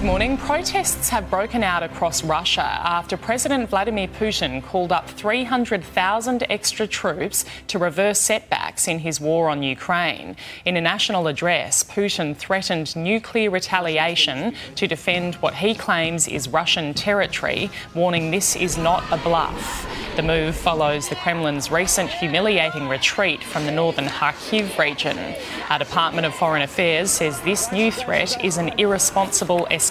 Good morning. Protests have broken out across Russia after President Vladimir Putin called up 300,000 extra troops to reverse setbacks in his war on Ukraine. In a national address, Putin threatened nuclear retaliation to defend what he claims is Russian territory, warning this is not a bluff. The move follows the Kremlin's recent humiliating retreat from the northern Kharkiv region. Our Department of Foreign Affairs says this new threat is an irresponsible escalation.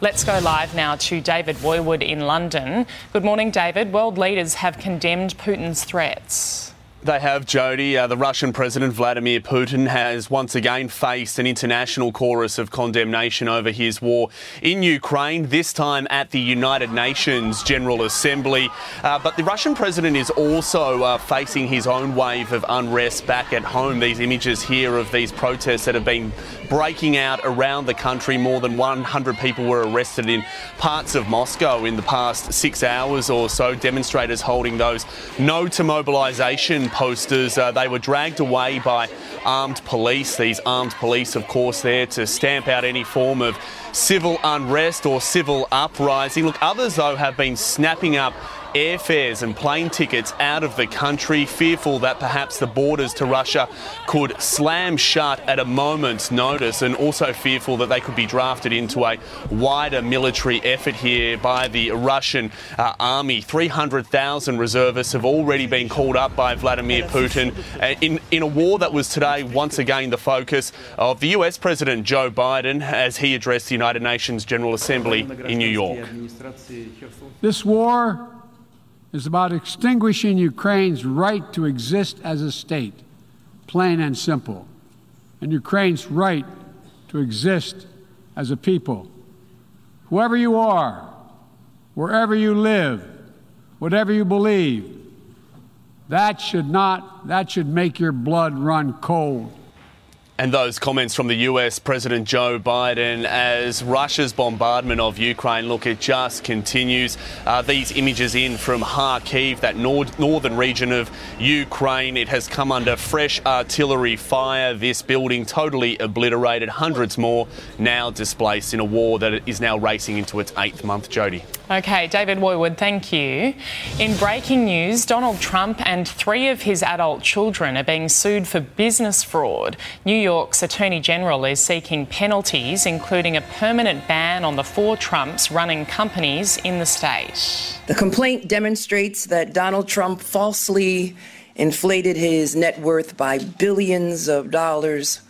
Let's go live now to David Woiwod in London. Good morning, David. World leaders have condemned Putin's threats. They have, Jody. Uh, the Russian President Vladimir Putin has once again faced an international chorus of condemnation over his war in Ukraine, this time at the United Nations General Assembly. Uh, but the Russian president is also uh, facing his own wave of unrest back at home. These images here of these protests that have been breaking out around the country. More than 100 people were arrested in parts of Moscow in the past six hours or so. Demonstrators holding those no to mobilisation posters. Uh, they were dragged away by armed police. These armed police, of course, there to stamp out any form of civil unrest or civil uprising. Look, others, though, have been snapping up airfares and plane tickets out of the country, fearful that perhaps the borders to Russia could slam shut at a moment's notice, and also fearful that they could be drafted into a wider military effort here by the Russian uh, army. 300,000 reservists have already been called up by Vladimir Putin uh, in, in a war that was today once again the focus of the US President Joe Biden as he addressed the United Nations General Assembly in New York. This war is about extinguishing Ukraine's right to exist as a state, plain and simple, and Ukraine's right to exist as a people. Whoever you are, wherever you live, whatever you believe, that should not, that should make your blood run cold. And those comments from the US President Joe Biden as Russia's bombardment of Ukraine, look, it just continues. Uh, these images in from Kharkiv, that nor- northern region of Ukraine, it has come under fresh artillery fire. This building totally obliterated, hundreds more now displaced in a war that is now racing into its eighth month. Jody. Okay, David Woiwod, thank you. In breaking news, Donald Trump and three of his adult children are being sued for business fraud. New York's Attorney General is seeking penalties, including a permanent ban on the four Trumps running companies in the state. The complaint demonstrates that Donald Trump falsely inflated his net worth by billions of dollars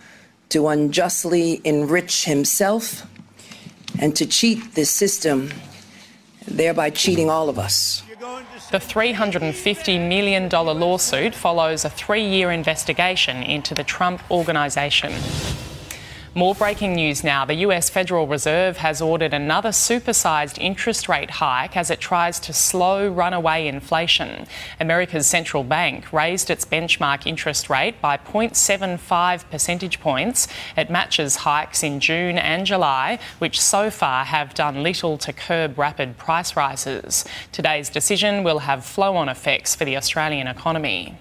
to unjustly enrich himself and to cheat the system thereby cheating all of us. The $350 million lawsuit follows a three year investigation into the Trump organisation. More breaking news now. The US Federal Reserve has ordered another supersized interest rate hike as it tries to slow runaway inflation. America's central bank raised its benchmark interest rate by 0.75 percentage points. It matches hikes in June and July, which so far have done little to curb rapid price rises. Today's decision will have flow on effects for the Australian economy.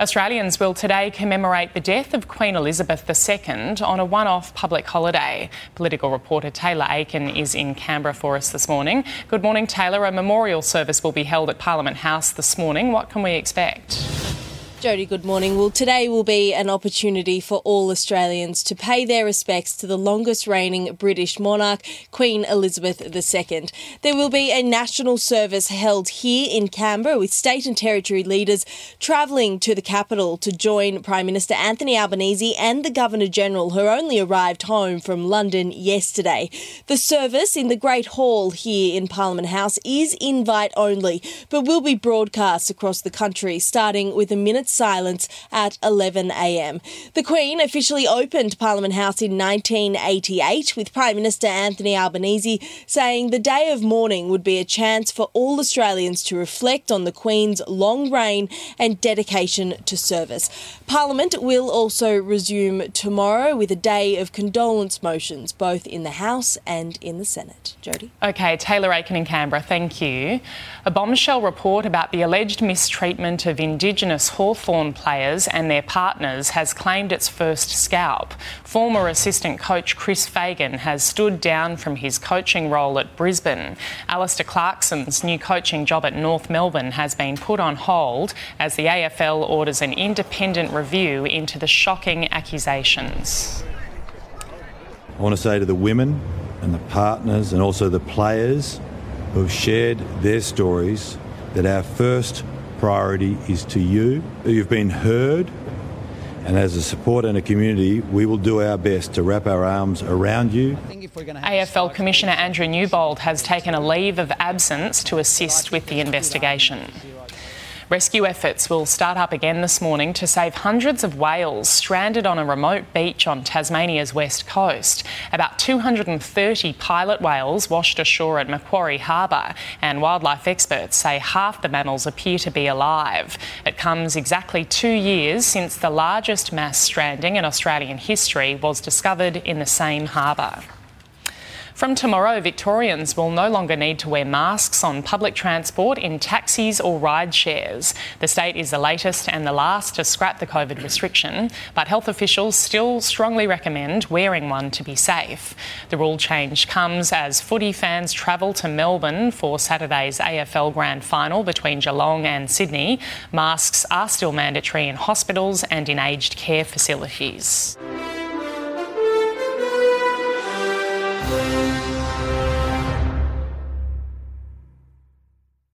Australians will today commemorate the death of Queen Elizabeth II on a one off public holiday. Political reporter Taylor Aiken is in Canberra for us this morning. Good morning, Taylor. A memorial service will be held at Parliament House this morning. What can we expect? Jody, good morning. Well, today will be an opportunity for all Australians to pay their respects to the longest reigning British monarch, Queen Elizabeth II. There will be a national service held here in Canberra with state and territory leaders travelling to the capital to join Prime Minister Anthony Albanese and the Governor General, who only arrived home from London yesterday. The service in the Great Hall here in Parliament House is invite only, but will be broadcast across the country, starting with a minute silence at 11am. The Queen officially opened Parliament House in 1988 with Prime Minister Anthony Albanese saying the day of mourning would be a chance for all Australians to reflect on the Queen's long reign and dedication to service. Parliament will also resume tomorrow with a day of condolence motions both in the House and in the Senate. Jody. Okay, Taylor Aiken in Canberra, thank you. A bombshell report about the alleged mistreatment of Indigenous horse Hawthorn players and their partners has claimed its first scalp. Former assistant coach Chris Fagan has stood down from his coaching role at Brisbane. Alastair Clarkson's new coaching job at North Melbourne has been put on hold as the AFL orders an independent review into the shocking accusations. I want to say to the women and the partners and also the players who have shared their stories that our first priority is to you. You've been heard, and as a support and a community, we will do our best to wrap our arms around you. AFL Commissioner Andrew Newbold has taken a leave of absence to assist with the investigation. Rescue efforts will start up again this morning to save hundreds of whales stranded on a remote beach on Tasmania's west coast. About 230 pilot whales washed ashore at Macquarie Harbour, and wildlife experts say half the mammals appear to be alive. It comes exactly two years since the largest mass stranding in Australian history was discovered in the same harbour. From tomorrow, Victorians will no longer need to wear masks on public transport, in taxis or ride shares. The state is the latest and the last to scrap the COVID restriction, but health officials still strongly recommend wearing one to be safe. The rule change comes as footy fans travel to Melbourne for Saturday's AFL Grand Final between Geelong and Sydney. Masks are still mandatory in hospitals and in aged care facilities.